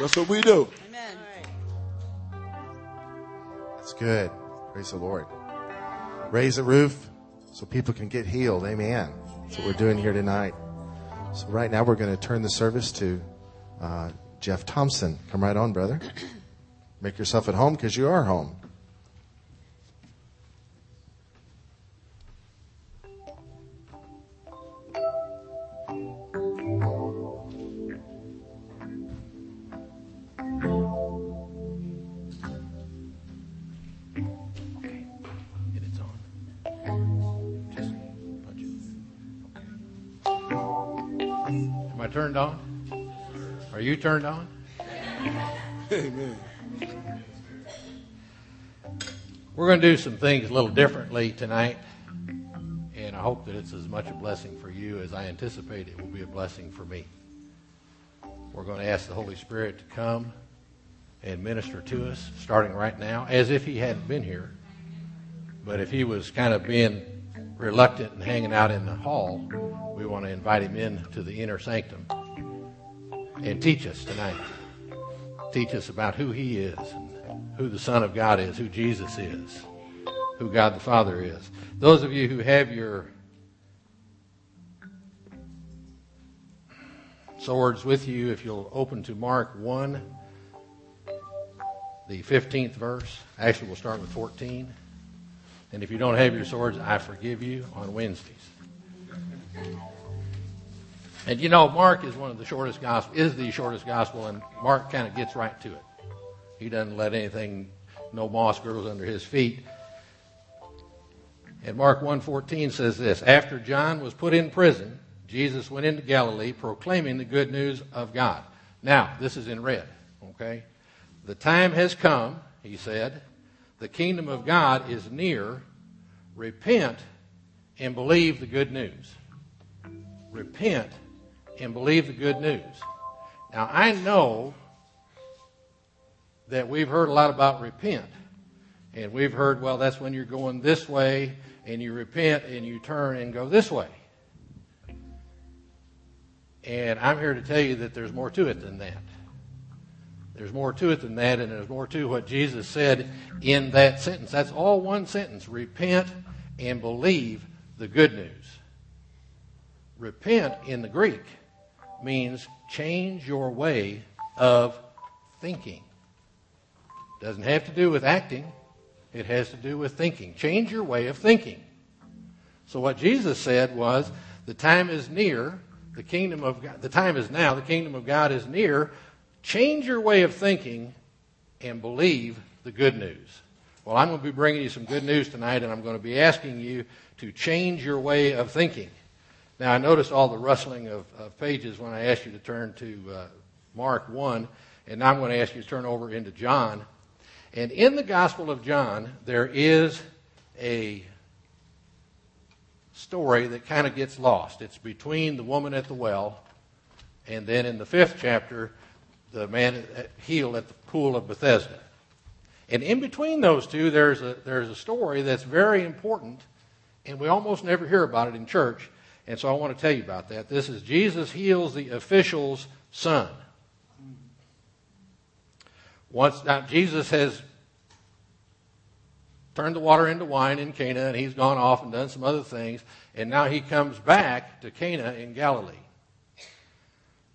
That's what we do. Amen. That's good. Praise the Lord. Raise the roof so people can get healed. Amen. That's what we're doing here tonight. So right now we're going to turn the service to uh, Jeff Thompson. Come right on, brother. Make yourself at home because you are home. Turned on? Amen. We're going to do some things a little differently tonight, and I hope that it's as much a blessing for you as I anticipate it will be a blessing for me. We're going to ask the Holy Spirit to come and minister to us, starting right now, as if He hadn't been here. But if He was kind of being reluctant and hanging out in the hall, we want to invite Him in to the inner sanctum and teach us tonight. Teach us about who He is and who the Son of God is, who Jesus is, who God the Father is. Those of you who have your swords with you, if you'll open to Mark 1, the 15th verse. Actually, we'll start with 14. And if you don't have your swords, I forgive you on Wednesdays. And you know, Mark is one of the shortest gospel, is the shortest gospel, and Mark kind of gets right to it. He doesn't let anything, no moss grows under his feet. And Mark 1.14 says this, After John was put in prison, Jesus went into Galilee proclaiming the good news of God. Now, this is in red, okay? The time has come, he said. The kingdom of God is near. Repent and believe the good news. Repent and believe the good news. Now, I know that we've heard a lot about repent. And we've heard, well, that's when you're going this way and you repent and you turn and go this way. And I'm here to tell you that there's more to it than that. There's more to it than that, and there's more to what Jesus said in that sentence. That's all one sentence. Repent and believe the good news. Repent in the Greek means change your way of thinking. Doesn't have to do with acting. It has to do with thinking. Change your way of thinking. So what Jesus said was, the time is near, the kingdom of God, the time is now, the kingdom of God is near. Change your way of thinking and believe the good news. Well, I'm going to be bringing you some good news tonight, and I'm going to be asking you to change your way of thinking. Now, I noticed all the rustling of, of pages when I asked you to turn to uh, Mark 1, and now I'm going to ask you to turn over into John. And in the Gospel of John, there is a story that kind of gets lost. It's between the woman at the well, and then in the fifth chapter, the man healed at the pool of Bethesda. And in between those two, there's a, there's a story that's very important, and we almost never hear about it in church. And so I want to tell you about that. This is Jesus heals the official's son. Once now Jesus has turned the water into wine in Cana, and he's gone off and done some other things, and now he comes back to Cana in Galilee.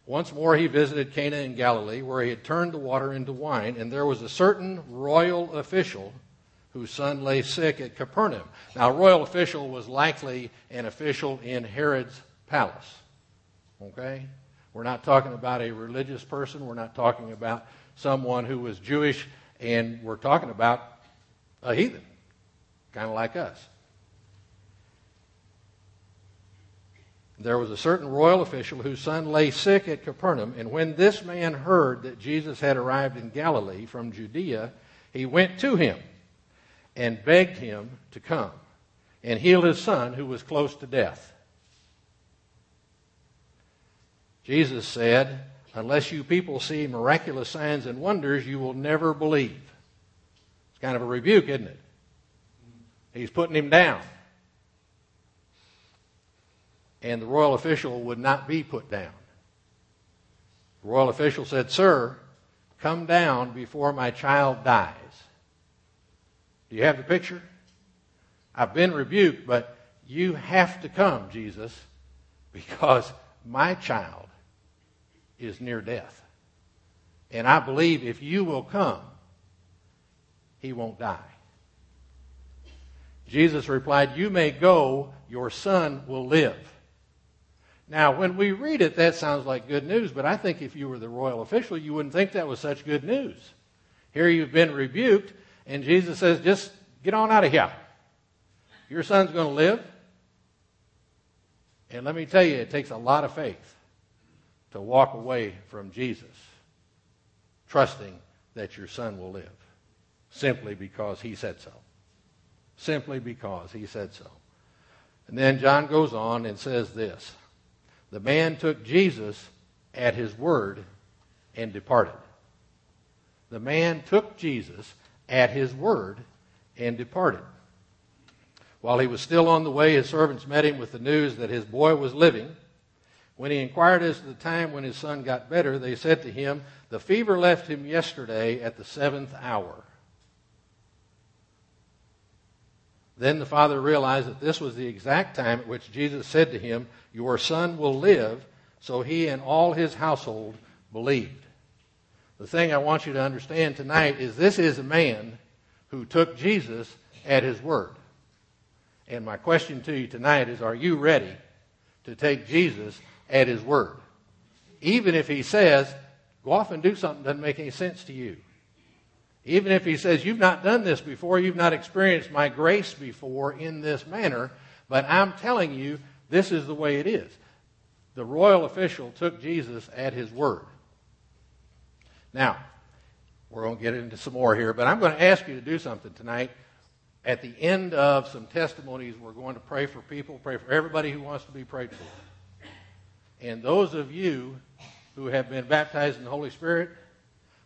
Once more he visited Cana in Galilee, where he had turned the water into wine, and there was a certain royal official whose son lay sick at Capernaum. Now, a royal official was likely an official in Herod's palace. Okay? We're not talking about a religious person. We're not talking about someone who was Jewish, and we're talking about a heathen, kind of like us. There was a certain royal official whose son lay sick at Capernaum, and when this man heard that Jesus had arrived in Galilee from Judea, he went to him and begged him to come and heal his son who was close to death. Jesus said, Unless you people see miraculous signs and wonders, you will never believe. It's kind of a rebuke, isn't it? He's putting him down. And the royal official would not be put down. The royal official said, Sir, come down before my child dies. Do you have the picture? I've been rebuked, but you have to come, Jesus, because my child is near death. And I believe if you will come, he won't die. Jesus replied, You may go, your son will live. Now, when we read it, that sounds like good news, but I think if you were the royal official, you wouldn't think that was such good news. Here you've been rebuked, and Jesus says, Just get on out of here. Your son's going to live. And let me tell you, it takes a lot of faith to walk away from Jesus, trusting that your son will live, simply because he said so. Simply because he said so. And then John goes on and says this The man took Jesus at his word and departed. The man took Jesus at his word and departed. While he was still on the way, his servants met him with the news that his boy was living. When he inquired as to the time when his son got better, they said to him, The fever left him yesterday at the seventh hour. Then the father realized that this was the exact time at which Jesus said to him, Your son will live. So he and all his household believed. The thing I want you to understand tonight is this is a man who took Jesus at his word. And my question to you tonight is Are you ready to take Jesus at his word? Even if he says, Go off and do something that doesn't make any sense to you. Even if he says, You've not done this before, you've not experienced my grace before in this manner, but I'm telling you, this is the way it is. The royal official took Jesus at his word. Now, we're going to get into some more here, but I'm going to ask you to do something tonight at the end of some testimonies, we're going to pray for people, pray for everybody who wants to be prayed for. And those of you who have been baptized in the Holy Spirit,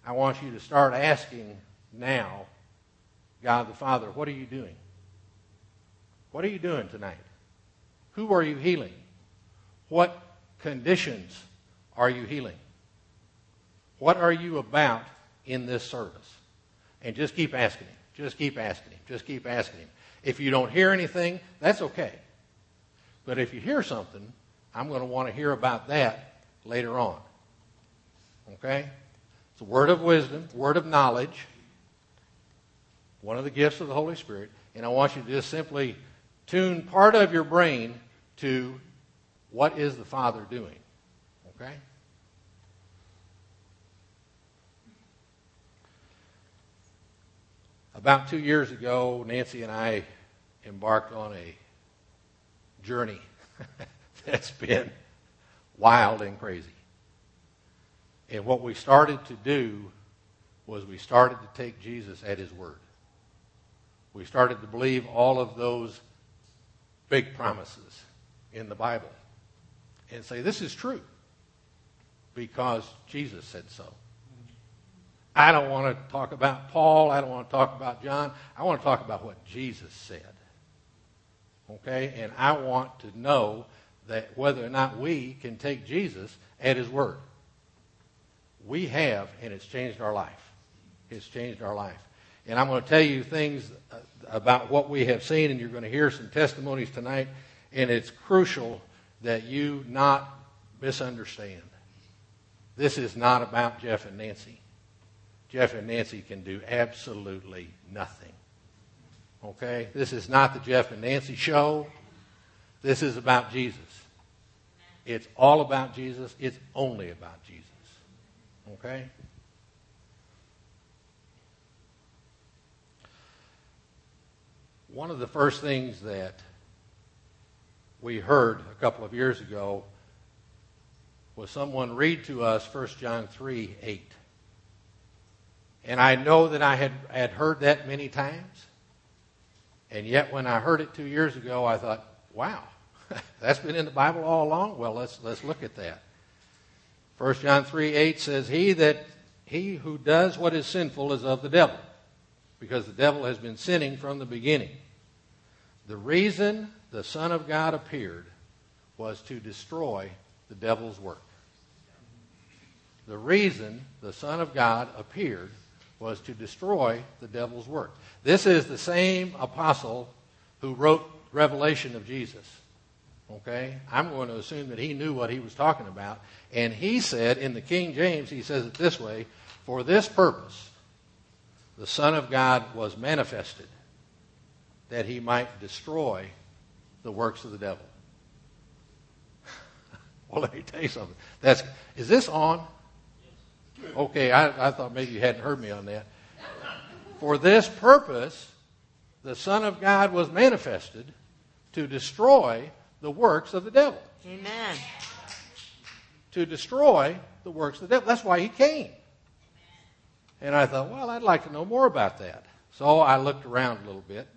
I want you to start asking now, God the Father, what are you doing? What are you doing tonight? Who are you healing? What conditions are you healing? What are you about in this service? And just keep asking Him. Just keep asking Him. Just keep asking Him. If you don't hear anything, that's okay. But if you hear something, I'm going to want to hear about that later on. Okay? It's a word of wisdom, word of knowledge, one of the gifts of the Holy Spirit. And I want you to just simply tune part of your brain to what is the Father doing. Okay? About two years ago, Nancy and I embarked on a journey that's been wild and crazy. And what we started to do was we started to take Jesus at his word. We started to believe all of those big promises in the Bible and say, this is true because Jesus said so. I don't want to talk about Paul. I don't want to talk about John. I want to talk about what Jesus said. Okay? And I want to know that whether or not we can take Jesus at his word. We have, and it's changed our life. It's changed our life. And I'm going to tell you things uh, about what we have seen, and you're going to hear some testimonies tonight. And it's crucial that you not misunderstand. This is not about Jeff and Nancy. Jeff and Nancy can do absolutely nothing. Okay? This is not the Jeff and Nancy show. This is about Jesus. It's all about Jesus. It's only about Jesus. Okay? One of the first things that we heard a couple of years ago was someone read to us 1 John 3 8. And I know that I had, had heard that many times. And yet, when I heard it two years ago, I thought, wow, that's been in the Bible all along? Well, let's, let's look at that. 1 John 3 8 says, He that he who does what is sinful is of the devil, because the devil has been sinning from the beginning. The reason the Son of God appeared was to destroy the devil's work. the reason the Son of God appeared was to destroy the devil's work. This is the same apostle who wrote Revelation of Jesus. Okay? I'm going to assume that he knew what he was talking about. And he said, in the King James, he says it this way For this purpose, the Son of God was manifested, that he might destroy the works of the devil. well, let me tell you something. That's, is this on? Okay, I, I thought maybe you hadn't heard me on that. For this purpose, the Son of God was manifested to destroy the works of the devil. Amen. To destroy the works of the devil. That's why he came. And I thought, well, I'd like to know more about that. So I looked around a little bit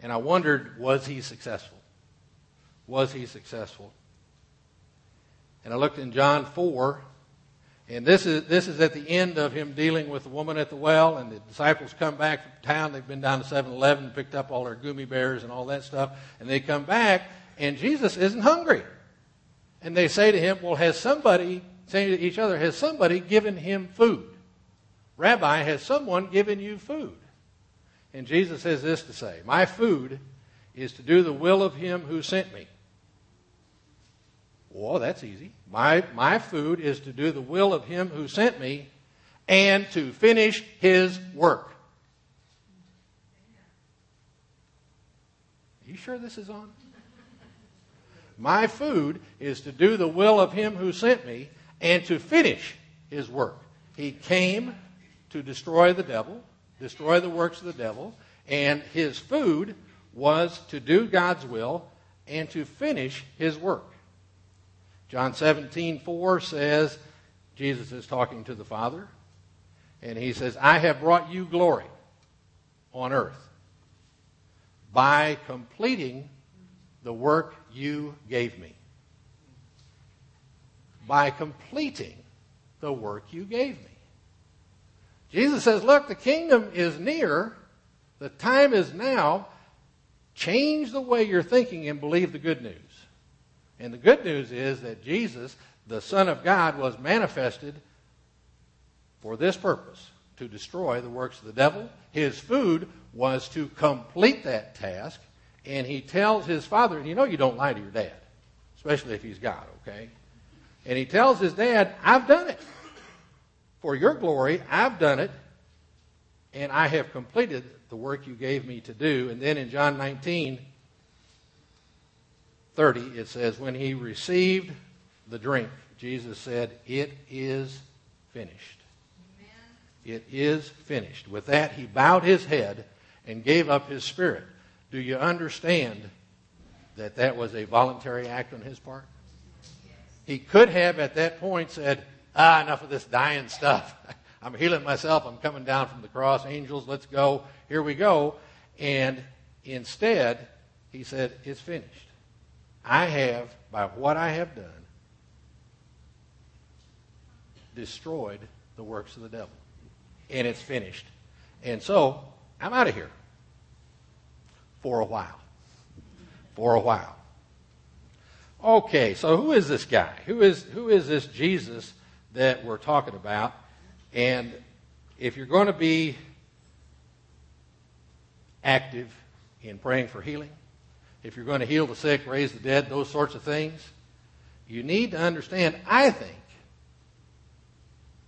and I wondered, was he successful? Was he successful? And I looked in John 4 and this is, this is at the end of him dealing with the woman at the well, and the disciples come back from town. They've been down to 7 Eleven, picked up all their gummy bears and all that stuff, and they come back, and Jesus isn't hungry. And they say to him, Well, has somebody, saying to each other, has somebody given him food? Rabbi, has someone given you food? And Jesus has this to say My food is to do the will of him who sent me well, that's easy. My, my food is to do the will of him who sent me and to finish his work. Are you sure this is on? My food is to do the will of him who sent me and to finish his work. He came to destroy the devil, destroy the works of the devil, and his food was to do God's will and to finish his work. John 17, 4 says, Jesus is talking to the Father, and he says, I have brought you glory on earth by completing the work you gave me. By completing the work you gave me. Jesus says, Look, the kingdom is near. The time is now. Change the way you're thinking and believe the good news. And the good news is that Jesus, the Son of God, was manifested for this purpose to destroy the works of the devil. His food was to complete that task. And he tells his father, and you know you don't lie to your dad, especially if he's God, okay? And he tells his dad, I've done it. For your glory, I've done it, and I have completed the work you gave me to do. And then in John 19, 30, it says, When he received the drink, Jesus said, It is finished. Amen. It is finished. With that, he bowed his head and gave up his spirit. Do you understand that that was a voluntary act on his part? He could have at that point said, Ah, enough of this dying stuff. I'm healing myself. I'm coming down from the cross. Angels, let's go. Here we go. And instead, he said, It's finished. I have, by what I have done, destroyed the works of the devil. And it's finished. And so, I'm out of here. For a while. For a while. Okay, so who is this guy? Who is, who is this Jesus that we're talking about? And if you're going to be active in praying for healing, if you're going to heal the sick, raise the dead, those sorts of things, you need to understand, I think,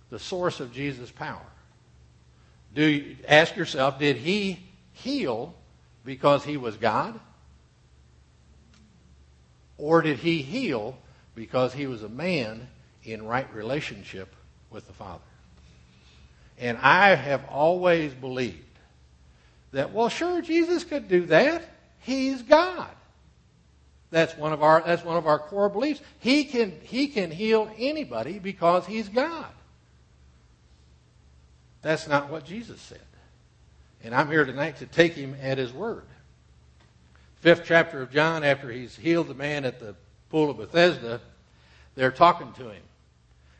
the source of Jesus' power. Do you, ask yourself, did he heal because he was God? Or did he heal because he was a man in right relationship with the Father? And I have always believed that, well, sure, Jesus could do that. He's God. That's one of our, that's one of our core beliefs. He can, he can heal anybody because he's God. That's not what Jesus said. And I'm here tonight to take him at his word. Fifth chapter of John, after he's healed the man at the pool of Bethesda, they're talking to him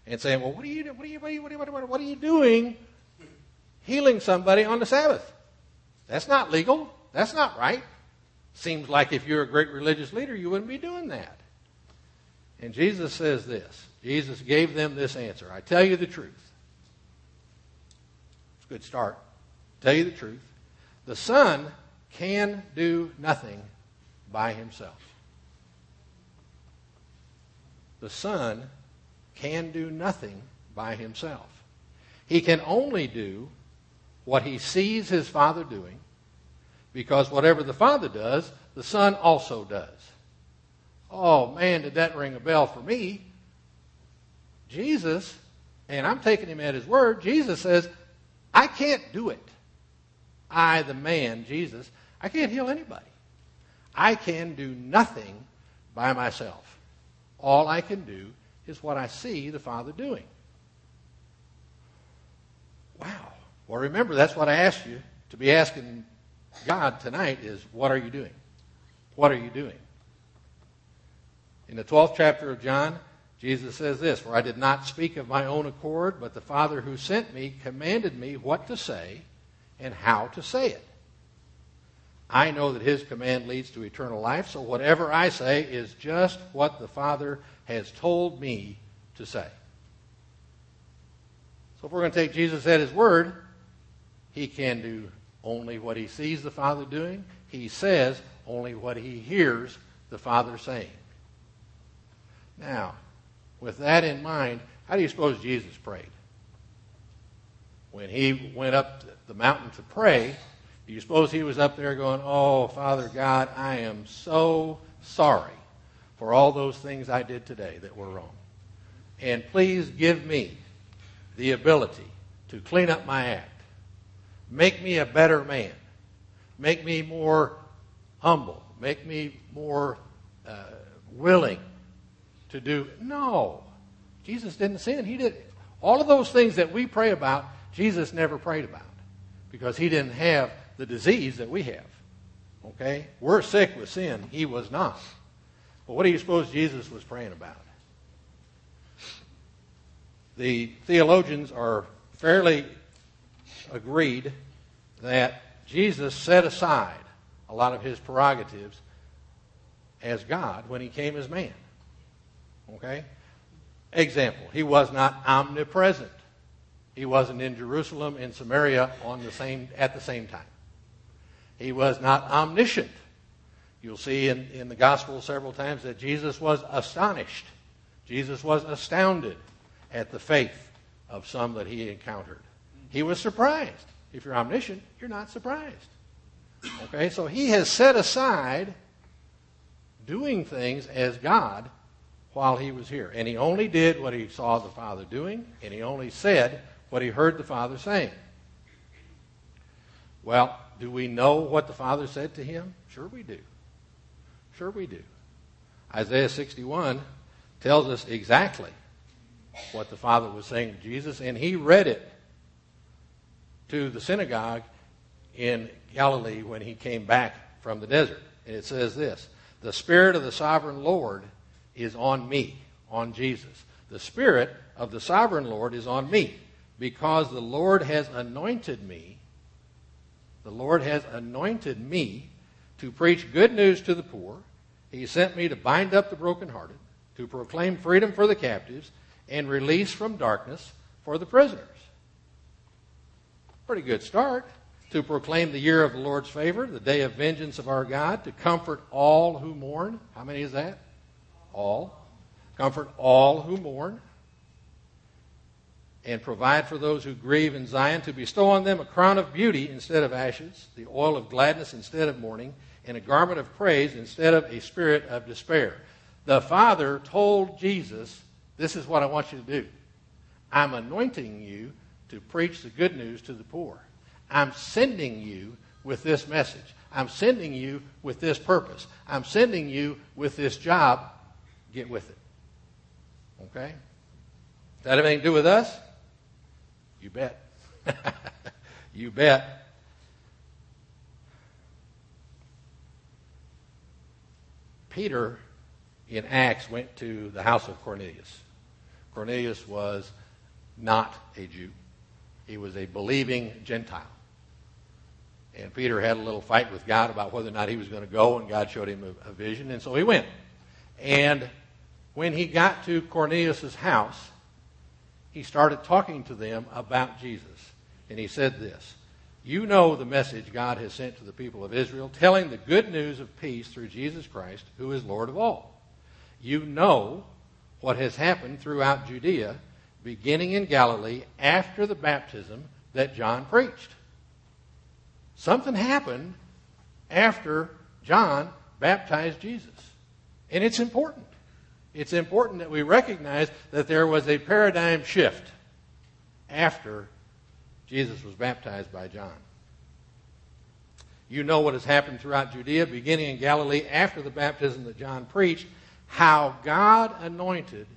and saying, Well, what are you, what are you, what are you, what are you, what are you doing healing somebody on the Sabbath? That's not legal. That's not right. Seems like if you're a great religious leader, you wouldn't be doing that. And Jesus says this Jesus gave them this answer I tell you the truth. It's a good start. Tell you the truth. The Son can do nothing by himself. The Son can do nothing by himself. He can only do what he sees his Father doing, because whatever the Father does, the Son also does. Oh man, did that ring a bell for me? Jesus, and I'm taking him at his word, Jesus says, I can't do it. I, the man, Jesus, I can't heal anybody. I can do nothing by myself. All I can do is what I see the Father doing. Wow. Well, remember, that's what I asked you to be asking God tonight is, what are you doing? What are you doing? In the 12th chapter of John, Jesus says this, For I did not speak of my own accord, but the Father who sent me commanded me what to say and how to say it. I know that his command leads to eternal life, so whatever I say is just what the Father has told me to say. So if we're going to take Jesus at his word, he can do only what he sees the Father doing. He says only what he hears the Father saying. Now, with that in mind, how do you suppose Jesus prayed? When he went up the mountain to pray, do you suppose he was up there going, Oh, Father God, I am so sorry for all those things I did today that were wrong. And please give me the ability to clean up my act. Make me a better man. Make me more humble. Make me more uh, willing to do. No. Jesus didn't sin. He did all of those things that we pray about, Jesus never prayed about because he didn't have the disease that we have. Okay? We're sick with sin. He was not. But what do you suppose Jesus was praying about? The theologians are fairly agreed that Jesus set aside a lot of his prerogatives as God when he came as man. Okay? Example, he was not omnipresent. He wasn't in Jerusalem and Samaria on the same, at the same time. He was not omniscient. You'll see in, in the gospel several times that Jesus was astonished. Jesus was astounded at the faith of some that he encountered. He was surprised. If you're omniscient, you're not surprised. Okay, so he has set aside doing things as God while he was here. And he only did what he saw the Father doing, and he only said what he heard the Father saying. Well, do we know what the Father said to him? Sure we do. Sure we do. Isaiah 61 tells us exactly what the Father was saying to Jesus, and he read it to the synagogue in Galilee when he came back from the desert. And it says this The Spirit of the sovereign Lord is on me, on Jesus. The Spirit of the sovereign Lord is on me because the Lord has anointed me. The Lord has anointed me to preach good news to the poor. He sent me to bind up the brokenhearted, to proclaim freedom for the captives, and release from darkness for the prisoners. Pretty good start. To proclaim the year of the Lord's favor, the day of vengeance of our God, to comfort all who mourn. How many is that? All. Comfort all who mourn and provide for those who grieve in Zion, to bestow on them a crown of beauty instead of ashes, the oil of gladness instead of mourning, and a garment of praise instead of a spirit of despair. The Father told Jesus, This is what I want you to do. I'm anointing you to preach the good news to the poor. I'm sending you with this message. I'm sending you with this purpose. I'm sending you with this job. Get with it. Okay? Does that have anything to do with us? You bet. you bet. Peter in Acts went to the house of Cornelius. Cornelius was not a Jew. He was a believing Gentile. And Peter had a little fight with God about whether or not he was going to go, and God showed him a, a vision, and so he went. And when he got to Cornelius' house, he started talking to them about Jesus. And he said this You know the message God has sent to the people of Israel, telling the good news of peace through Jesus Christ, who is Lord of all. You know what has happened throughout Judea, beginning in Galilee after the baptism that John preached. Something happened after John baptized Jesus. And it's important. It's important that we recognize that there was a paradigm shift after Jesus was baptized by John. You know what has happened throughout Judea, beginning in Galilee after the baptism that John preached, how God anointed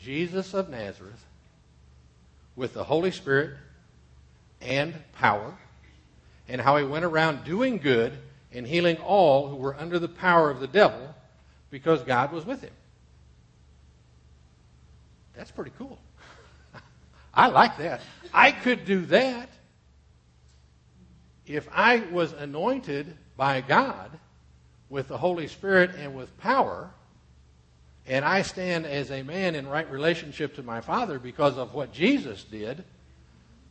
Jesus of Nazareth with the Holy Spirit and power, and how he went around doing good and healing all who were under the power of the devil because God was with him. That's pretty cool. I like that. I could do that if I was anointed by God with the Holy Spirit and with power, and I stand as a man in right relationship to my Father because of what Jesus did,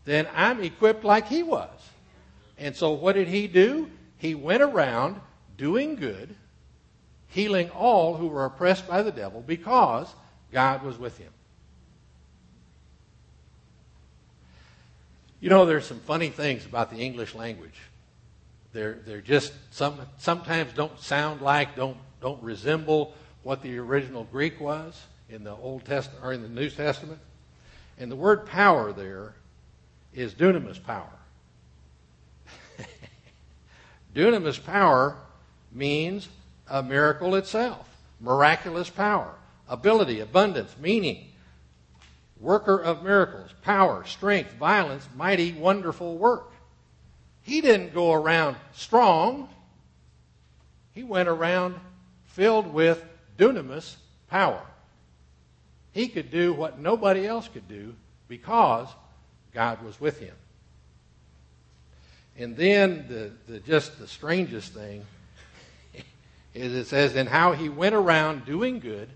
then I'm equipped like he was. And so what did he do? He went around doing good, healing all who were oppressed by the devil because God was with him. You know, there's some funny things about the English language. They're, they're just some, sometimes don't sound like, don't, don't resemble what the original Greek was in the Old Testament or in the New Testament. And the word power there is dunamis power. dunamis power means a miracle itself, miraculous power, ability, abundance, meaning, worker of miracles, power, strength, violence, mighty, wonderful work. He didn't go around strong. He went around filled with dunamis power. He could do what nobody else could do because God was with him. And then the, the just the strangest thing is it says, and how he went around doing good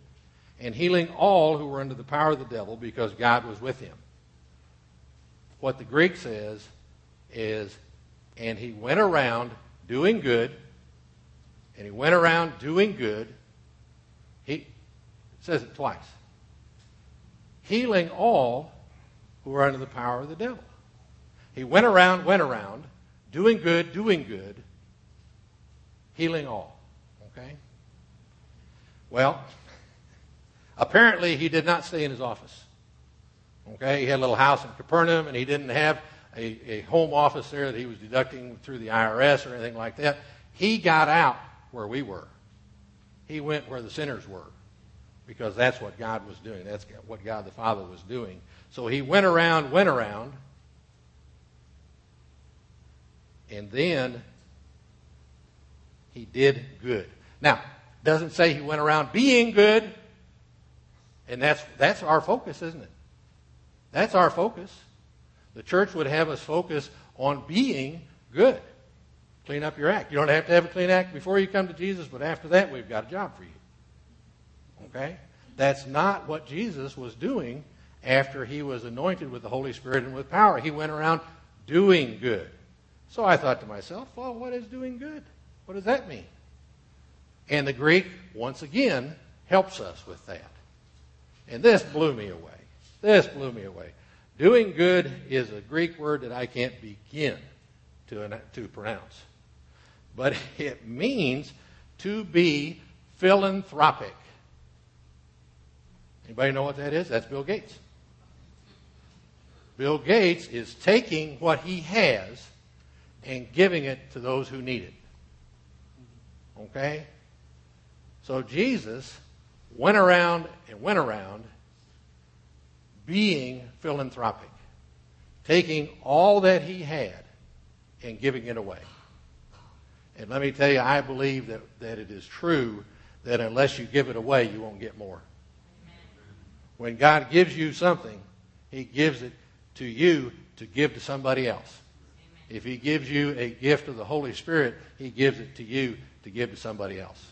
and healing all who were under the power of the devil because God was with him. What the Greek says is, and he went around doing good, and he went around doing good. Says it twice. Healing all who were under the power of the devil. He went around, went around, doing good, doing good, healing all. Okay? Well, Apparently, he did not stay in his office. Okay, he had a little house in Capernaum, and he didn't have a, a home office there that he was deducting through the IRS or anything like that. He got out where we were. He went where the sinners were because that's what God was doing. That's what God the Father was doing. So he went around, went around, and then he did good. Now, doesn't say he went around being good. And that's, that's our focus, isn't it? That's our focus. The church would have us focus on being good. Clean up your act. You don't have to have a clean act before you come to Jesus, but after that, we've got a job for you. Okay? That's not what Jesus was doing after he was anointed with the Holy Spirit and with power. He went around doing good. So I thought to myself, well, what is doing good? What does that mean? And the Greek, once again, helps us with that. And this blew me away. This blew me away. Doing good is a Greek word that I can't begin to, to pronounce. But it means to be philanthropic. Anybody know what that is? That's Bill Gates. Bill Gates is taking what he has and giving it to those who need it. Okay? So Jesus went around and went around being philanthropic, taking all that he had and giving it away. And let me tell you, I believe that, that it is true that unless you give it away, you won't get more. When God gives you something, he gives it to you to give to somebody else. If he gives you a gift of the Holy Spirit, he gives it to you to give to somebody else.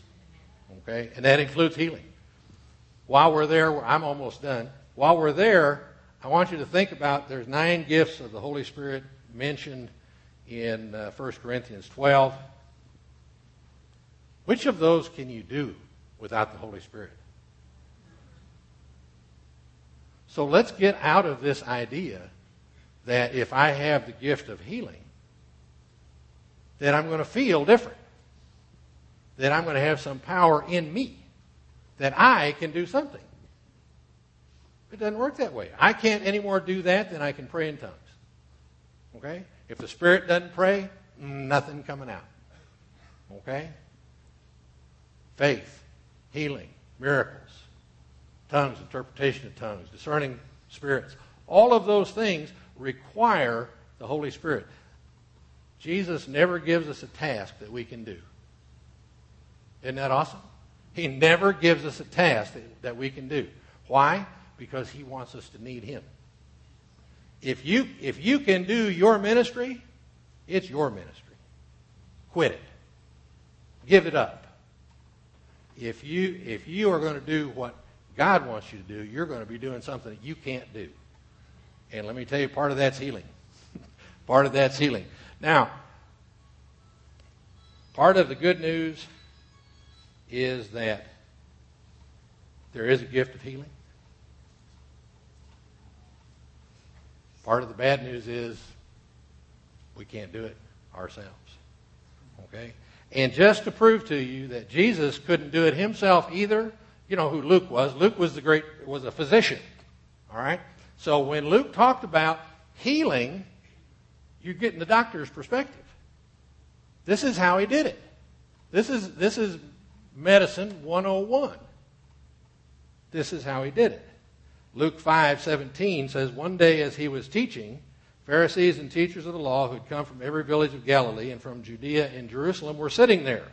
Okay? And that includes healing. while we're there, I'm almost done. While we're there, I want you to think about there's nine gifts of the Holy Spirit mentioned in uh, 1 Corinthians 12. Which of those can you do without the Holy Spirit? So let's get out of this idea that if I have the gift of healing, that I'm going to feel different. That I'm going to have some power in me. That I can do something. It doesn't work that way. I can't any more do that than I can pray in tongues. Okay? If the Spirit doesn't pray, nothing coming out. Okay? Faith, healing, miracles, tongues, interpretation of tongues, discerning spirits. All of those things require the Holy Spirit. Jesus never gives us a task that we can do. Isn't that awesome? He never gives us a task that, that we can do. Why? Because he wants us to need him. If you, if you can do your ministry, it's your ministry. Quit it. Give it up. If you, if you are going to do what God wants you to do, you're going to be doing something that you can't do. And let me tell you, part of that's healing. part of that's healing. Now, part of the good news is that there is a gift of healing. Part of the bad news is we can't do it ourselves. Okay? And just to prove to you that Jesus couldn't do it himself either, you know who Luke was. Luke was the great was a physician. All right? So when Luke talked about healing, you're getting the doctor's perspective. This is how he did it. This is this is medicine 101. This is how he did it. Luke 5:17 says one day as he was teaching, Pharisees and teachers of the law who had come from every village of Galilee and from Judea and Jerusalem were sitting there.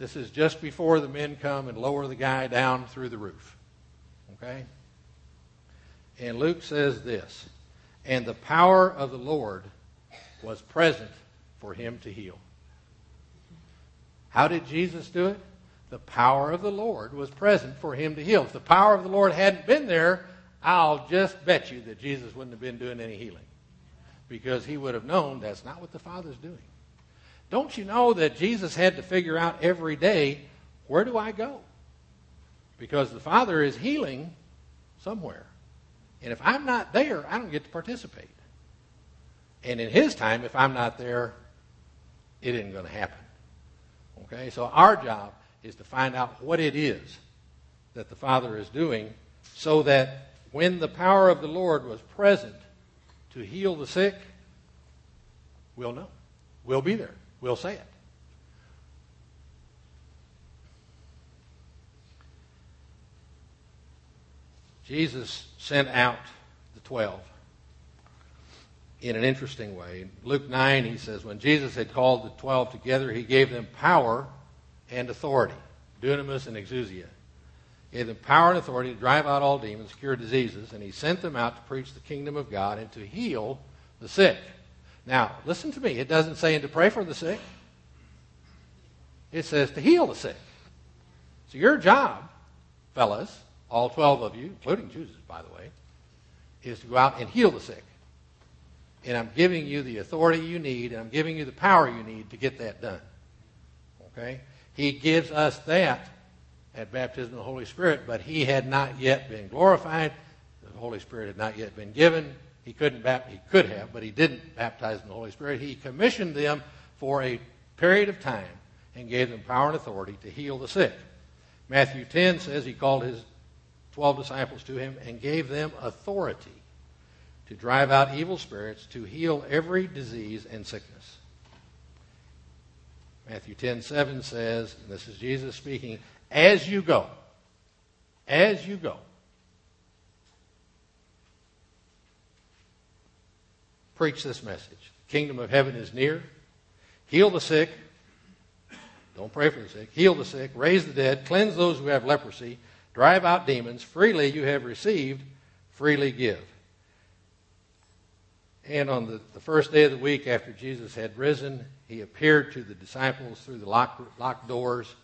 This is just before the men come and lower the guy down through the roof. Okay? And Luke says this, and the power of the Lord was present for him to heal. How did Jesus do it? the power of the Lord was present for him to heal. If the power of the Lord hadn't been there, I'll just bet you that Jesus wouldn't have been doing any healing. Because he would have known that's not what the Father's doing. Don't you know that Jesus had to figure out every day, where do I go? Because the Father is healing somewhere. And if I'm not there, I don't get to participate. And in his time, if I'm not there, it isn't going to happen. Okay? So our job is to find out what it is that the Father is doing so that when the power of the Lord was present to heal the sick, we'll know. We'll be there. We'll say it. Jesus sent out the twelve in an interesting way. In Luke 9, he says, When Jesus had called the twelve together, he gave them power and authority, dunamis and exousia. He gave them power and authority to drive out all demons, cure diseases, and he sent them out to preach the kingdom of God and to heal the sick. Now, listen to me. It doesn't say to pray for the sick. It says to heal the sick. So your job, fellas, all 12 of you, including Jesus, by the way, is to go out and heal the sick. And I'm giving you the authority you need, and I'm giving you the power you need to get that done. Okay? He gives us that at baptism of the Holy Spirit, but he had not yet been glorified. The Holy Spirit had not yet been given. He couldn't he could have, but he didn't baptize in the Holy Spirit. He commissioned them for a period of time and gave them power and authority to heal the sick. Matthew 10 says he called his 12 disciples to him and gave them authority to drive out evil spirits, to heal every disease and sickness. Matthew 10 7 says, and this is Jesus speaking, as you go, as you go, preach this message. The kingdom of heaven is near. Heal the sick. Don't pray for the sick. Heal the sick. Raise the dead. Cleanse those who have leprosy. Drive out demons. Freely you have received. Freely give. And on the, the first day of the week after Jesus had risen, he appeared to the disciples through the locked, locked doors.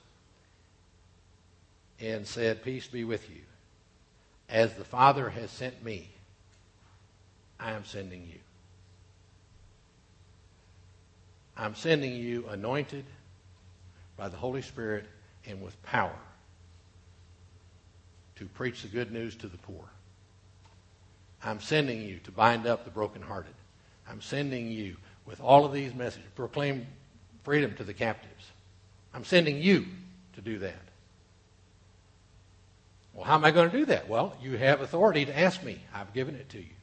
and said, Peace be with you. As the Father has sent me, I am sending you. I'm sending you anointed by the Holy Spirit and with power to preach the good news to the poor. I'm sending you to bind up the brokenhearted. I'm sending you with all of these messages, proclaim freedom to the captives. I'm sending you to do that. Well, how am I going to do that? Well, you have authority to ask me. I've given it to you.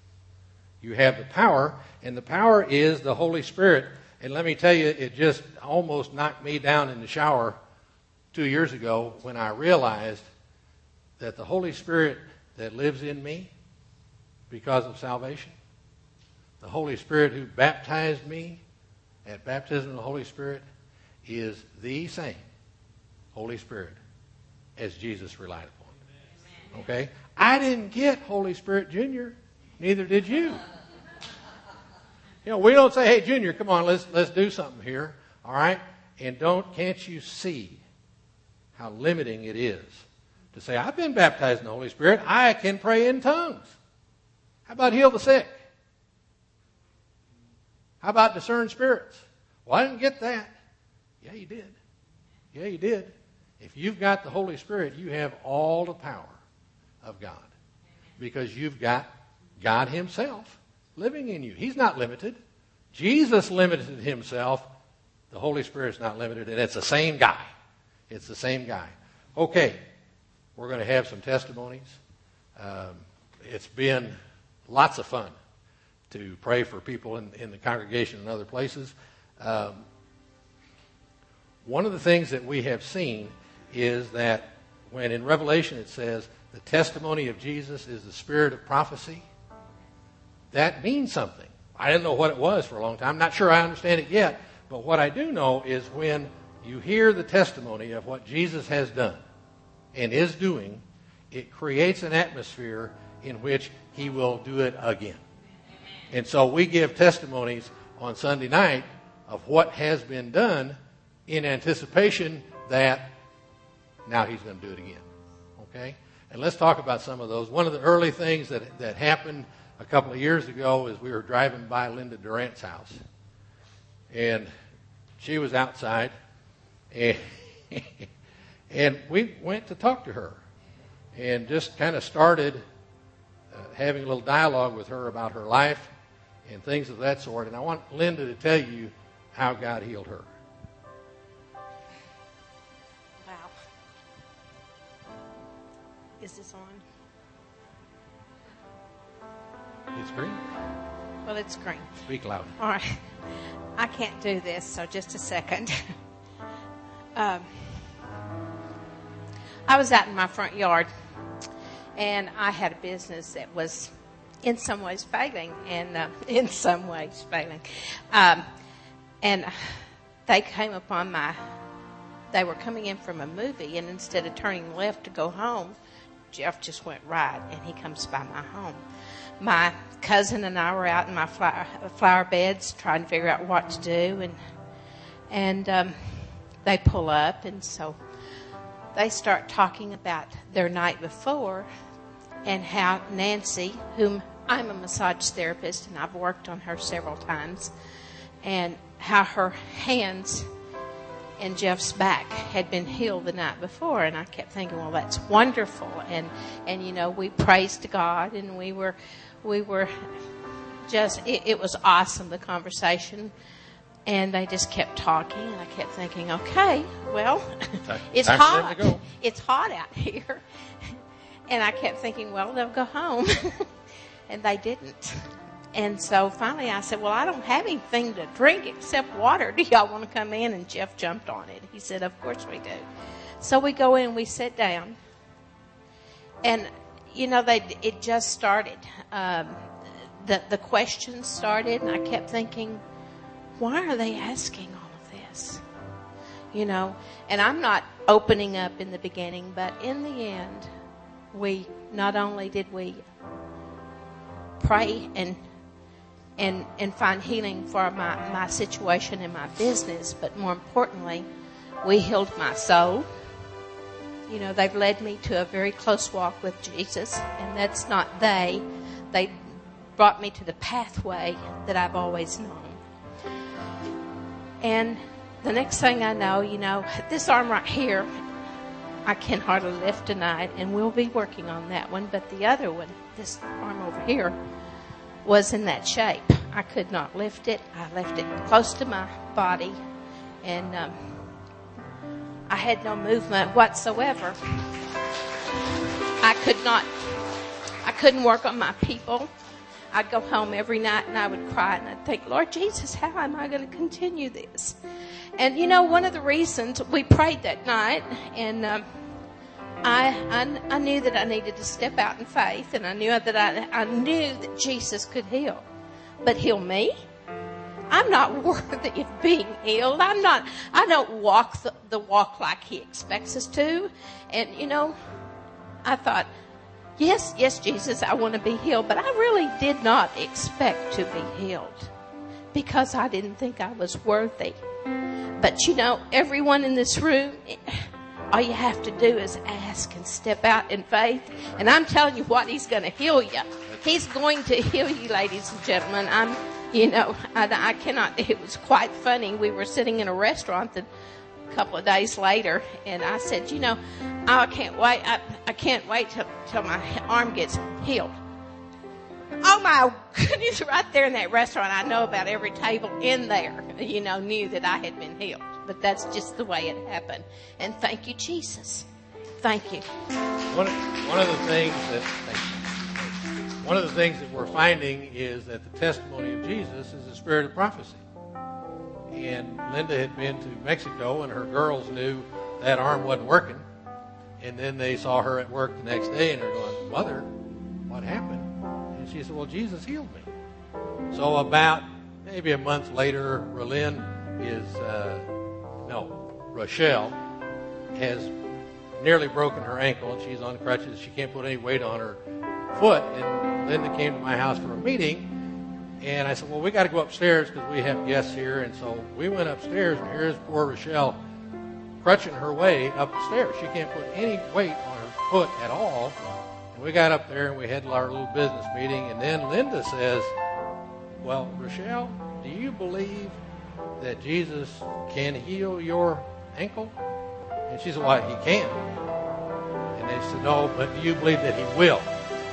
You have the power, and the power is the Holy Spirit. And let me tell you, it just almost knocked me down in the shower two years ago when I realized that the Holy Spirit that lives in me because of salvation, the Holy Spirit who baptized me at baptism of the Holy Spirit, is the same Holy Spirit as Jesus relied upon. Okay? I didn't get Holy Spirit Junior. Neither did you. You know, we don't say, hey, Junior, come on, let's, let's do something here. All right? And don't, can't you see how limiting it is to say, I've been baptized in the Holy Spirit. I can pray in tongues. How about heal the sick? How about discern spirits? Well, I didn't get that. Yeah, you did. Yeah, you did. If you've got the Holy Spirit, you have all the power of God because you've got God Himself living in you. He's not limited. Jesus limited Himself. The Holy Spirit's not limited, and it's the same guy. It's the same guy. Okay, we're going to have some testimonies. Um, it's been lots of fun to pray for people in, in the congregation and other places. Um, one of the things that we have seen is that when in Revelation it says the testimony of Jesus is the spirit of prophecy, that means something. I didn't know what it was for a long time. I'm not sure I understand it yet, but what I do know is when you hear the testimony of what Jesus has done and is doing, it creates an atmosphere in which he will do it again. And so we give testimonies on Sunday night of what has been done in anticipation that now he's going to do it again. Okay? And let's talk about some of those. One of the early things that, that happened a couple of years ago as we were driving by Linda Durant's house. And she was outside. And, and we went to talk to her and just kind of started uh, having a little dialogue with her about her life and things of that sort. And I want Linda to tell you how God healed her. Wow. Is this on? It's green. Well, it's green. Speak loud. All right. I can't do this, so just a second. um, I was out in my front yard, and I had a business that was in some ways failing, and uh, in some ways failing. Um, and they came upon my, they were coming in from a movie, and instead of turning left to go home, Jeff just went right, and he comes by my home. My cousin and I were out in my flower, flower beds trying to figure out what to do, and and um, they pull up, and so they start talking about their night before and how Nancy, whom I'm a massage therapist and I've worked on her several times, and how her hands and Jeff's back had been healed the night before, and I kept thinking, well, that's wonderful, and and you know we praised God, and we were we were just it, it was awesome the conversation, and they just kept talking, and I kept thinking, okay, well, it's Time hot, it's hot out here, and I kept thinking, well, they'll go home, and they didn't. And so finally I said, Well, I don't have anything to drink except water. Do y'all want to come in? And Jeff jumped on it. He said, Of course we do. So we go in, we sit down. And, you know, they, it just started. Um, the, the questions started, and I kept thinking, Why are they asking all of this? You know, and I'm not opening up in the beginning, but in the end, we not only did we pray and and and find healing for my, my situation in my business, but more importantly, we healed my soul. you know, they've led me to a very close walk with Jesus, and that's not they. They brought me to the pathway that I've always known. And the next thing I know, you know, this arm right here, I can hardly lift tonight, and we'll be working on that one. But the other one, this arm over here, was in that shape. I could not lift it. I left it close to my body, and um, I had no movement whatsoever. I could not. I couldn't work on my people. I'd go home every night and I would cry and I'd think, Lord Jesus, how am I going to continue this? And you know, one of the reasons we prayed that night, and um, I, I, I knew that I needed to step out in faith, and I knew that I, I knew that Jesus could heal, but heal me. I'm not worthy of being healed. I'm not. I don't walk the, the walk like He expects us to, and you know, I thought Yes, yes, Jesus, I want to be healed, but I really did not expect to be healed because I didn't think I was worthy. But you know, everyone in this room, all you have to do is ask and step out in faith. And I'm telling you what, He's going to heal you. He's going to heal you, ladies and gentlemen. I'm, you know, I, I cannot, it was quite funny. We were sitting in a restaurant and a couple of days later, and I said, you know, I can't wait. I, I can't wait till, till my arm gets healed. Oh my goodness, right there in that restaurant, I know about every table in there, you know, knew that I had been healed. But that's just the way it happened. And thank you, Jesus. Thank you. One, one of the things that one of the things that we're finding is that the testimony of Jesus is the spirit of prophecy and Linda had been to Mexico, and her girls knew that arm wasn't working. And then they saw her at work the next day, and they're going, "Mother, what happened?" And she said, "Well, Jesus healed me." So about maybe a month later, Relin is uh, no Rochelle has nearly broken her ankle, and she's on crutches. She can't put any weight on her foot. And Linda came to my house for a meeting and I said, well, we got to go upstairs because we have guests here. And so we went upstairs, and here's poor Rochelle crutching her way up the stairs. She can't put any weight on her foot at all. And we got up there and we had our little business meeting. And then Linda says, well, Rochelle, do you believe that Jesus can heal your ankle? And she said, well, he can. And they said, no, but do you believe that he will?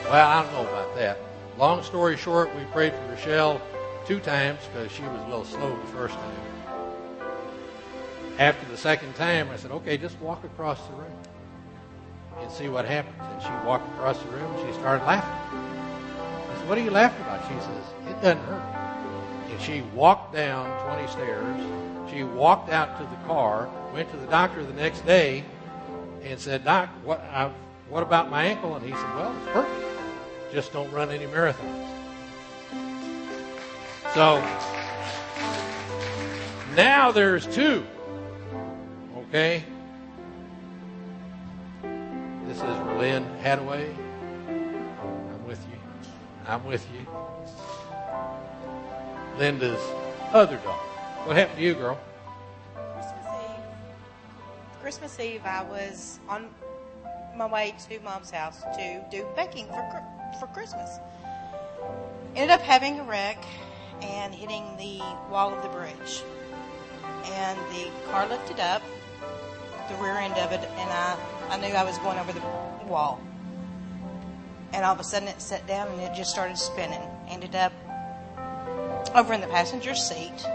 Well, I don't know about that. Long story short, we prayed for Rochelle two times because she was a little slow the first time. After the second time, I said, okay, just walk across the room and see what happens. And she walked across the room and she started laughing. I said, what are you laughing about? She says, it doesn't hurt. She walked down 20 stairs. She walked out to the car, went to the doctor the next day, and said, Doc, what, uh, what about my ankle? And he said, well, it's perfect. Just don't run any marathons. So now there's two. Okay? This is Relin Hadaway. I'm with you. I'm with you. Linda's other daughter. What happened to you, girl? Christmas Eve. Christmas Eve, I was on my way to mom's house to do baking for for Christmas. Ended up having a wreck and hitting the wall of the bridge. And the car lifted up, the rear end of it, and I, I knew I was going over the wall. And all of a sudden it set down and it just started spinning. Ended up over in the passenger seat.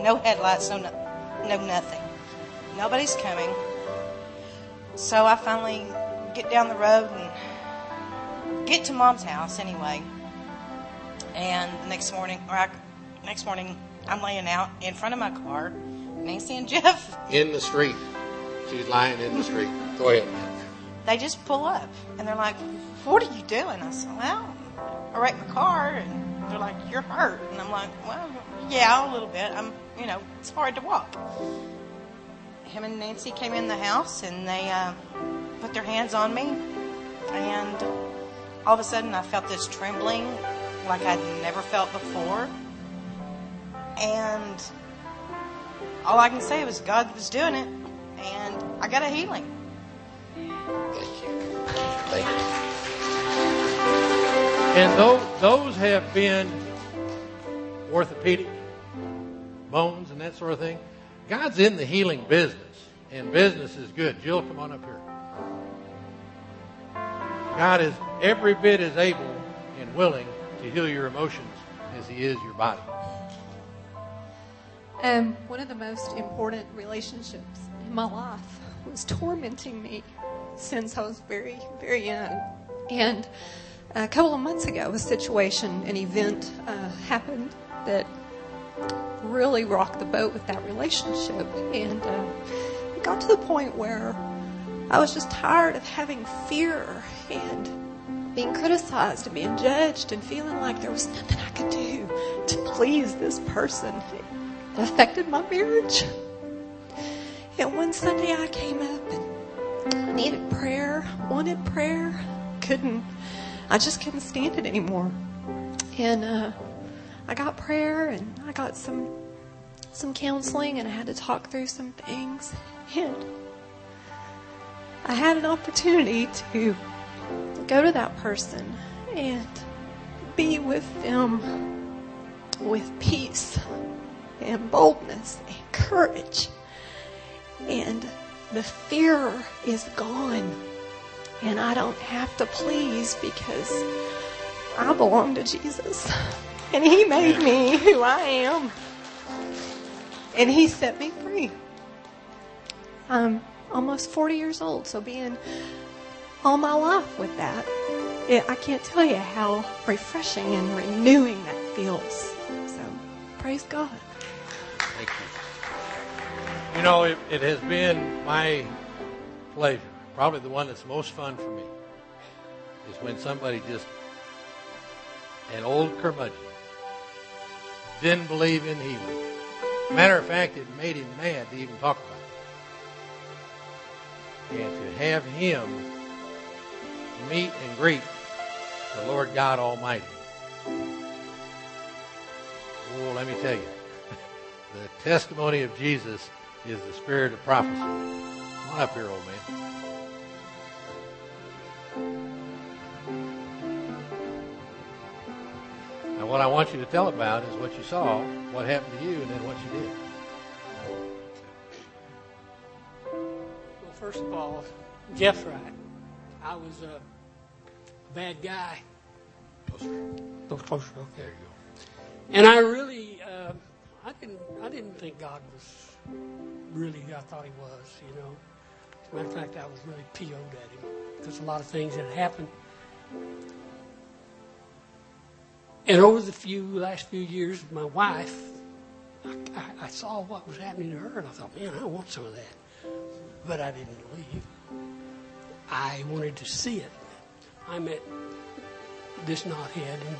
No headlights, no, no nothing. Nobody's coming. So I finally get down the road and get to mom's house anyway. And the next morning, or I, next morning, I'm laying out in front of my car. Nancy and Jeff. In the street. She's lying in the street. Go ahead. They just pull up and they're like, "What are you doing?" I said, "Well, I wrecked my car." And they're like, "You're hurt." And I'm like, "Well, yeah, a little bit. I'm, you know, it's hard to walk." Him and Nancy came in the house and they uh, put their hands on me and all of a sudden I felt this trembling like I'd never felt before. And all I can say was God was doing it, and I got a healing. Thank you. And those, those have been orthopedic, bones, and that sort of thing. God's in the healing business, and business is good. Jill, come on up here. God is every bit as able and willing to heal your emotions as He is your body. Um, one of the most important relationships in my life was tormenting me since I was very, very young. And a couple of months ago, a situation, an event uh, happened that really rocked the boat with that relationship. And uh, it got to the point where I was just tired of having fear and being criticized and being judged and feeling like there was nothing I could do to please this person. It affected my marriage. And one Sunday I came up and needed prayer, wanted prayer, couldn't, I just couldn't stand it anymore. And uh, I got prayer and I got some some counseling and I had to talk through some things. And I had an opportunity to go to that person and be with them with peace and boldness and courage. And the fear is gone. And I don't have to please because I belong to Jesus. And He made me who I am. And He set me free. I'm almost 40 years old, so being all my life with that, it, I can't tell you how refreshing and renewing that feels. So, praise God. Thank you. You know, it, it has been my pleasure, probably the one that's most fun for me, is when somebody just, an old curmudgeon, didn't believe in healing. Matter of fact, it made him mad to even talk about it. And to have him meet and greet the Lord God Almighty. Oh, let me tell you, the testimony of Jesus is the spirit of prophecy. Come on up here, old man. What I want you to tell about is what you saw, what happened to you, and then what you did. Well, first of all, Jeff's right. I was a bad guy. Those closer, okay. There you go. And I really, uh, I didn't, I didn't think God was really who I thought He was. You know, as a matter of fact, I was really PO'd at Him because a lot of things had happened. And over the few last few years, my wife, I, I, I saw what was happening to her, and I thought, man, I want some of that. But I didn't believe. I wanted to see it. I met this knothead, and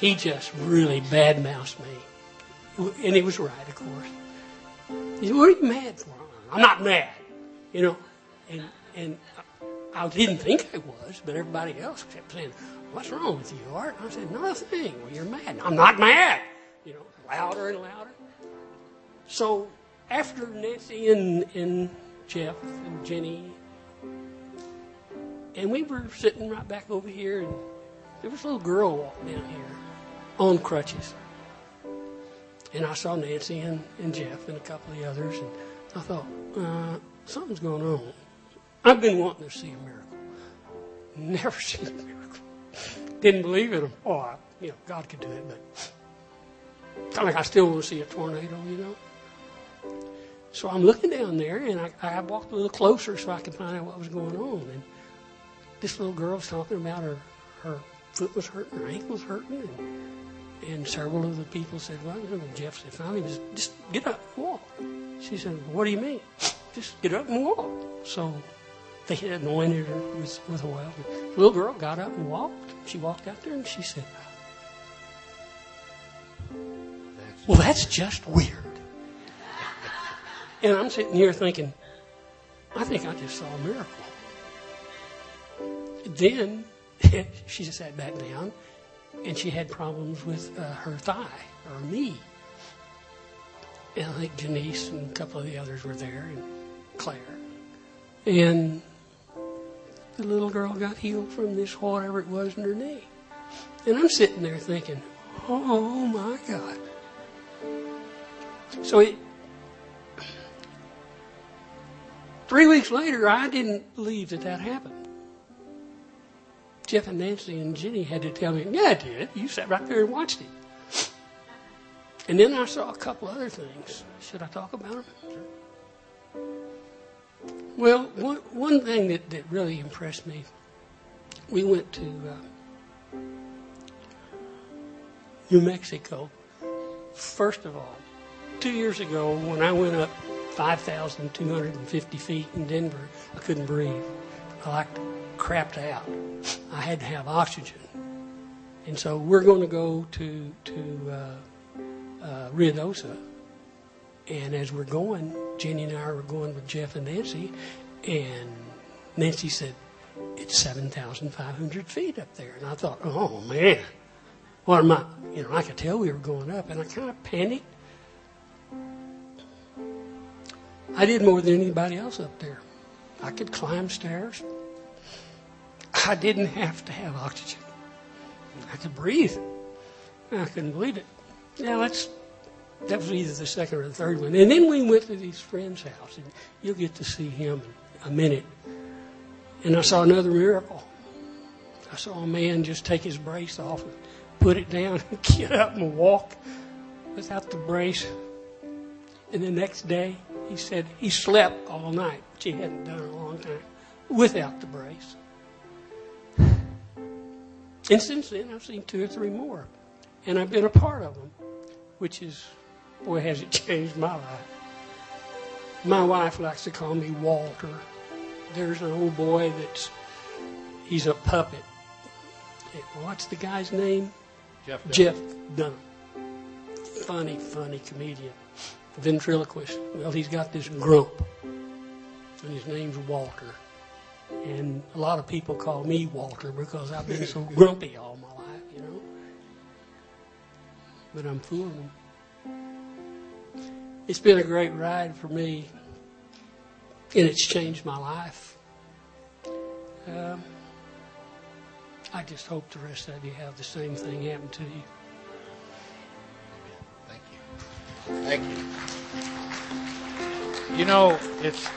he just really badmouthed me. And he was right, of course. He said, What are you mad for? I'm not mad, you know. And and I didn't think I was, but everybody else kept saying, What's wrong with you, Art? I said, Nothing. Well, you're mad. I'm not mad. You know, louder and louder. So after Nancy and, and Jeff and Jenny and we were sitting right back over here, and there was a little girl walking down here on crutches. And I saw Nancy and, and Jeff and a couple of the others, and I thought, uh, something's going on. I've been wanting to see a miracle. Never seen a miracle. Didn't believe in them. Oh, I, you know, God could do it, but kind of like I still want to see a tornado, you know. So I'm looking down there, and I, I walked a little closer so I could find out what was going on. And this little girl was talking about her, her foot was hurting, her ankle was hurting, and, and several of the people said, well, and Jeff said, finally, just, just get up and walk. She said, what do you mean? Just get up and walk. So they had anointed her with, with oil. The little girl got up and walked. She walked out there and she said, well, that's just weird. And I'm sitting here thinking, I think I just saw a miracle. Then she sat back down and she had problems with uh, her thigh or knee. And I think Janice and a couple of the others were there and Claire. And the little girl got healed from this whatever it was in her knee. And I'm sitting there thinking, oh my God. So it, three weeks later, I didn't believe that that happened. Jeff and Nancy and Jenny had to tell me, yeah, it did. You sat right there and watched it. And then I saw a couple other things. Should I talk about them? Well, one, one thing that, that really impressed me, we went to uh, New Mexico. First of all, two years ago, when I went up 5,250 feet in Denver, I couldn't breathe. I like crapped out. I had to have oxygen. And so we're going to go to, to uh, uh. And as we're going, Jenny and I were going with Jeff and Nancy, and Nancy said, It's 7,500 feet up there. And I thought, oh man, what am I? You know, I could tell we were going up, and I kind of panicked. I did more than anybody else up there. I could climb stairs. I didn't have to have oxygen. I could breathe. I couldn't believe it. Now that's that was either the second or the third one. And then we went to his friend's house, and you'll get to see him in a minute. And I saw another miracle. I saw a man just take his brace off and put it down and get up and walk without the brace. And the next day, he said he slept all night, which he hadn't done in a long time, without the brace. And since then, I've seen two or three more. And I've been a part of them, which is, boy, has it changed my life. My wife likes to call me Walter. There's an old boy that's, he's a puppet. What's the guy's name? Jeff. Dunn. Jeff Dunn. Funny, funny comedian. Ventriloquist. Well, he's got this grump, and his name's Walter. And a lot of people call me Walter because I've been so grumpy all my life, you know. But I'm fooling them. It's been a great ride for me, and it's changed my life. Um, I just hope the rest of you have the same thing happen to you. Thank you. Thank you. You know, it's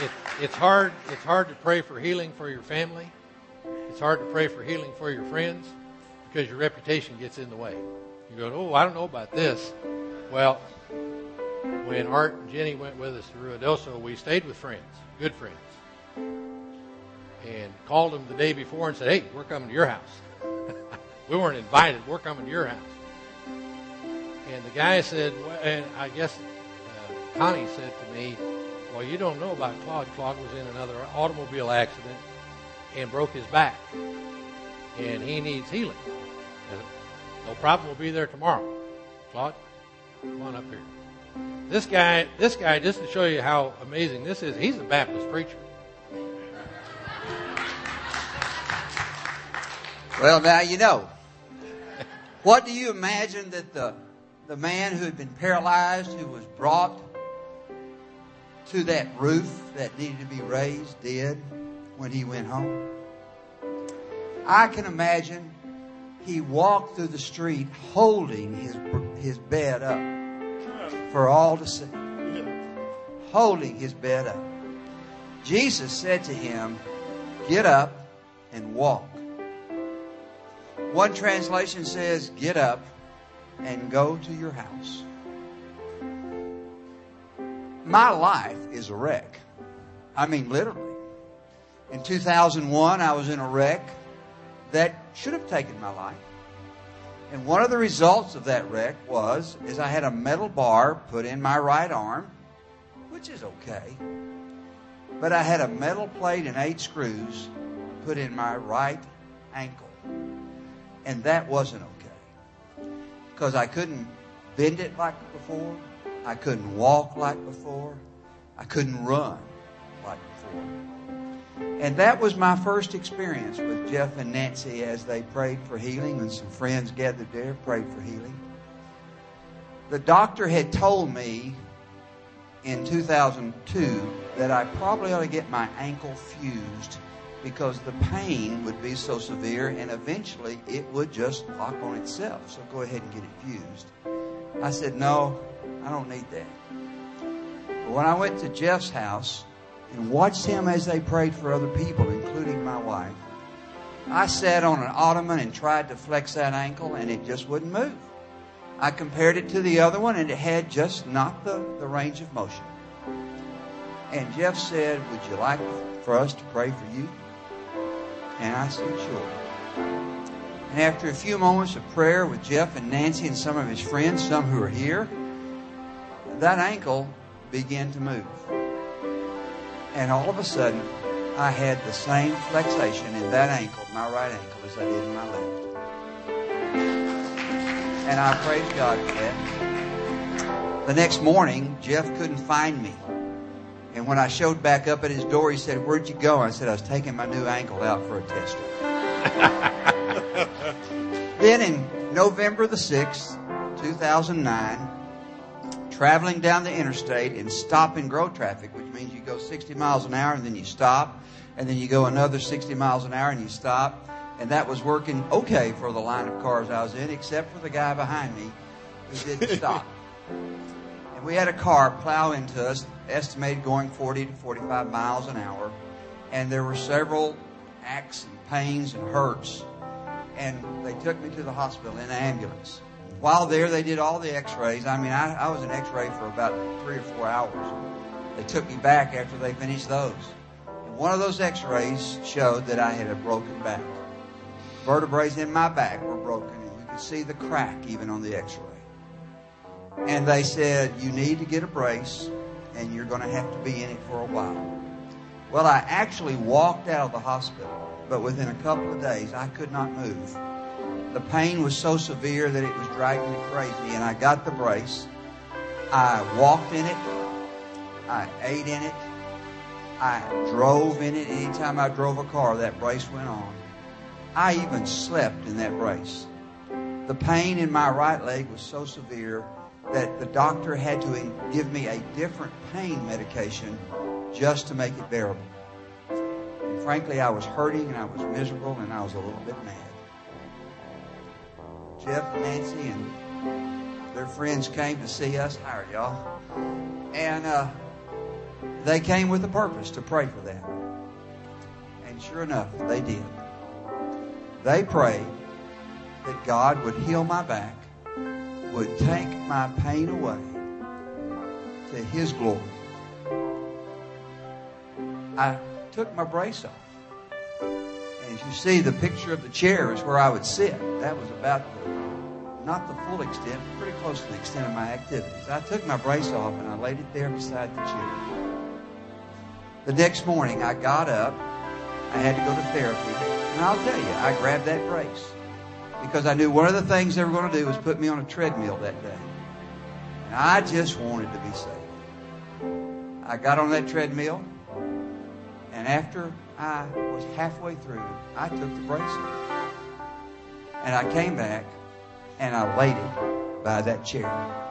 it, it's hard it's hard to pray for healing for your family. It's hard to pray for healing for your friends because your reputation gets in the way. You go, oh, I don't know about this. Well, when Art and Jenny went with us to Ruidoso, we stayed with friends, good friends, and called them the day before and said, hey, we're coming to your house. we weren't invited. We're coming to your house. And the guy said, well, and I guess uh, Connie said to me, well, you don't know about Claude. Claude was in another automobile accident and broke his back, and he needs healing. No problem. We'll be there tomorrow. Claude, come on up here. This guy, this guy, just to show you how amazing this is, he's a Baptist preacher. Well, now you know. What do you imagine that the the man who had been paralyzed, who was brought to that roof that needed to be raised, did when he went home? I can imagine he walked through the street holding his his bed up for all to see, holding his bed up. Jesus said to him, "Get up and walk." One translation says, Get up and go to your house. My life is a wreck. I mean, literally. In 2001, I was in a wreck that should have taken my life. And one of the results of that wreck was is I had a metal bar put in my right arm, which is okay. But I had a metal plate and eight screws put in my right ankle. And that wasn't okay. Because I couldn't bend it like before. I couldn't walk like before. I couldn't run like before. And that was my first experience with Jeff and Nancy as they prayed for healing and some friends gathered there, prayed for healing. The doctor had told me in 2002 that I probably ought to get my ankle fused because the pain would be so severe and eventually it would just lock on itself. So go ahead and get it fused. I said, No, I don't need that. But when I went to Jeff's house and watched him as they prayed for other people, including my wife, I sat on an ottoman and tried to flex that ankle and it just wouldn't move. I compared it to the other one and it had just not the, the range of motion. And Jeff said, Would you like for us to pray for you? And I said, Sure. And after a few moments of prayer with Jeff and Nancy and some of his friends, some who are here, that ankle began to move. And all of a sudden, I had the same flexation in that ankle, my right ankle, as I did in my left. And I praise God for that. The next morning, Jeff couldn't find me. And when I showed back up at his door, he said, Where'd you go? I said, I was taking my new ankle out for a test. then in November the 6th, 2009, traveling down the interstate in stop and go traffic, which means you go 60 miles an hour and then you stop, and then you go another 60 miles an hour and you stop. And that was working okay for the line of cars I was in, except for the guy behind me who didn't stop. And we had a car plow into us, estimated going 40 to 45 miles an hour. And there were several acts and pains and hurts. And they took me to the hospital in an ambulance. While there, they did all the x rays. I mean, I, I was in x ray for about three or four hours. They took me back after they finished those. And one of those x rays showed that I had a broken back. Vertebrae in my back were broken, and you could see the crack even on the x ray. And they said, You need to get a brace, and you're going to have to be in it for a while. Well, I actually walked out of the hospital, but within a couple of days, I could not move. The pain was so severe that it was driving me crazy, and I got the brace. I walked in it. I ate in it. I drove in it. Anytime I drove a car, that brace went on. I even slept in that brace. The pain in my right leg was so severe that the doctor had to give me a different pain medication just to make it bearable. And frankly, I was hurting and I was miserable and I was a little bit mad. Jeff, and Nancy, and their friends came to see us. How are y'all? And uh, they came with a purpose to pray for that. And sure enough, they did. They prayed that God would heal my back, would take my pain away to His glory. I took my brace off. And as you see, the picture of the chair is where I would sit. That was about the, not the full extent, pretty close to the extent of my activities. I took my brace off and I laid it there beside the chair. The next morning, I got up. I had to go to therapy. And I'll tell you, I grabbed that brace because I knew one of the things they were going to do was put me on a treadmill that day. And I just wanted to be saved. I got on that treadmill, and after I was halfway through, I took the brace off. And I came back, and I laid it by that chair.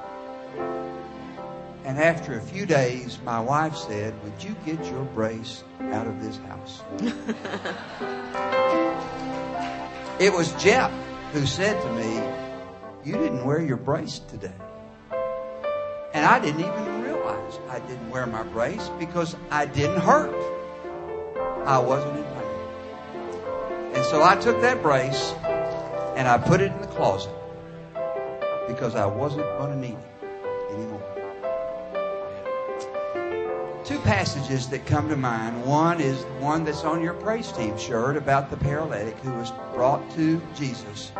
And after a few days, my wife said, Would you get your brace out of this house? it was Jeff who said to me, You didn't wear your brace today. And I didn't even realize I didn't wear my brace because I didn't hurt. I wasn't in pain. And so I took that brace and I put it in the closet because I wasn't going to need it Two passages that come to mind. One is one that's on your praise team shirt about the paralytic who was brought to Jesus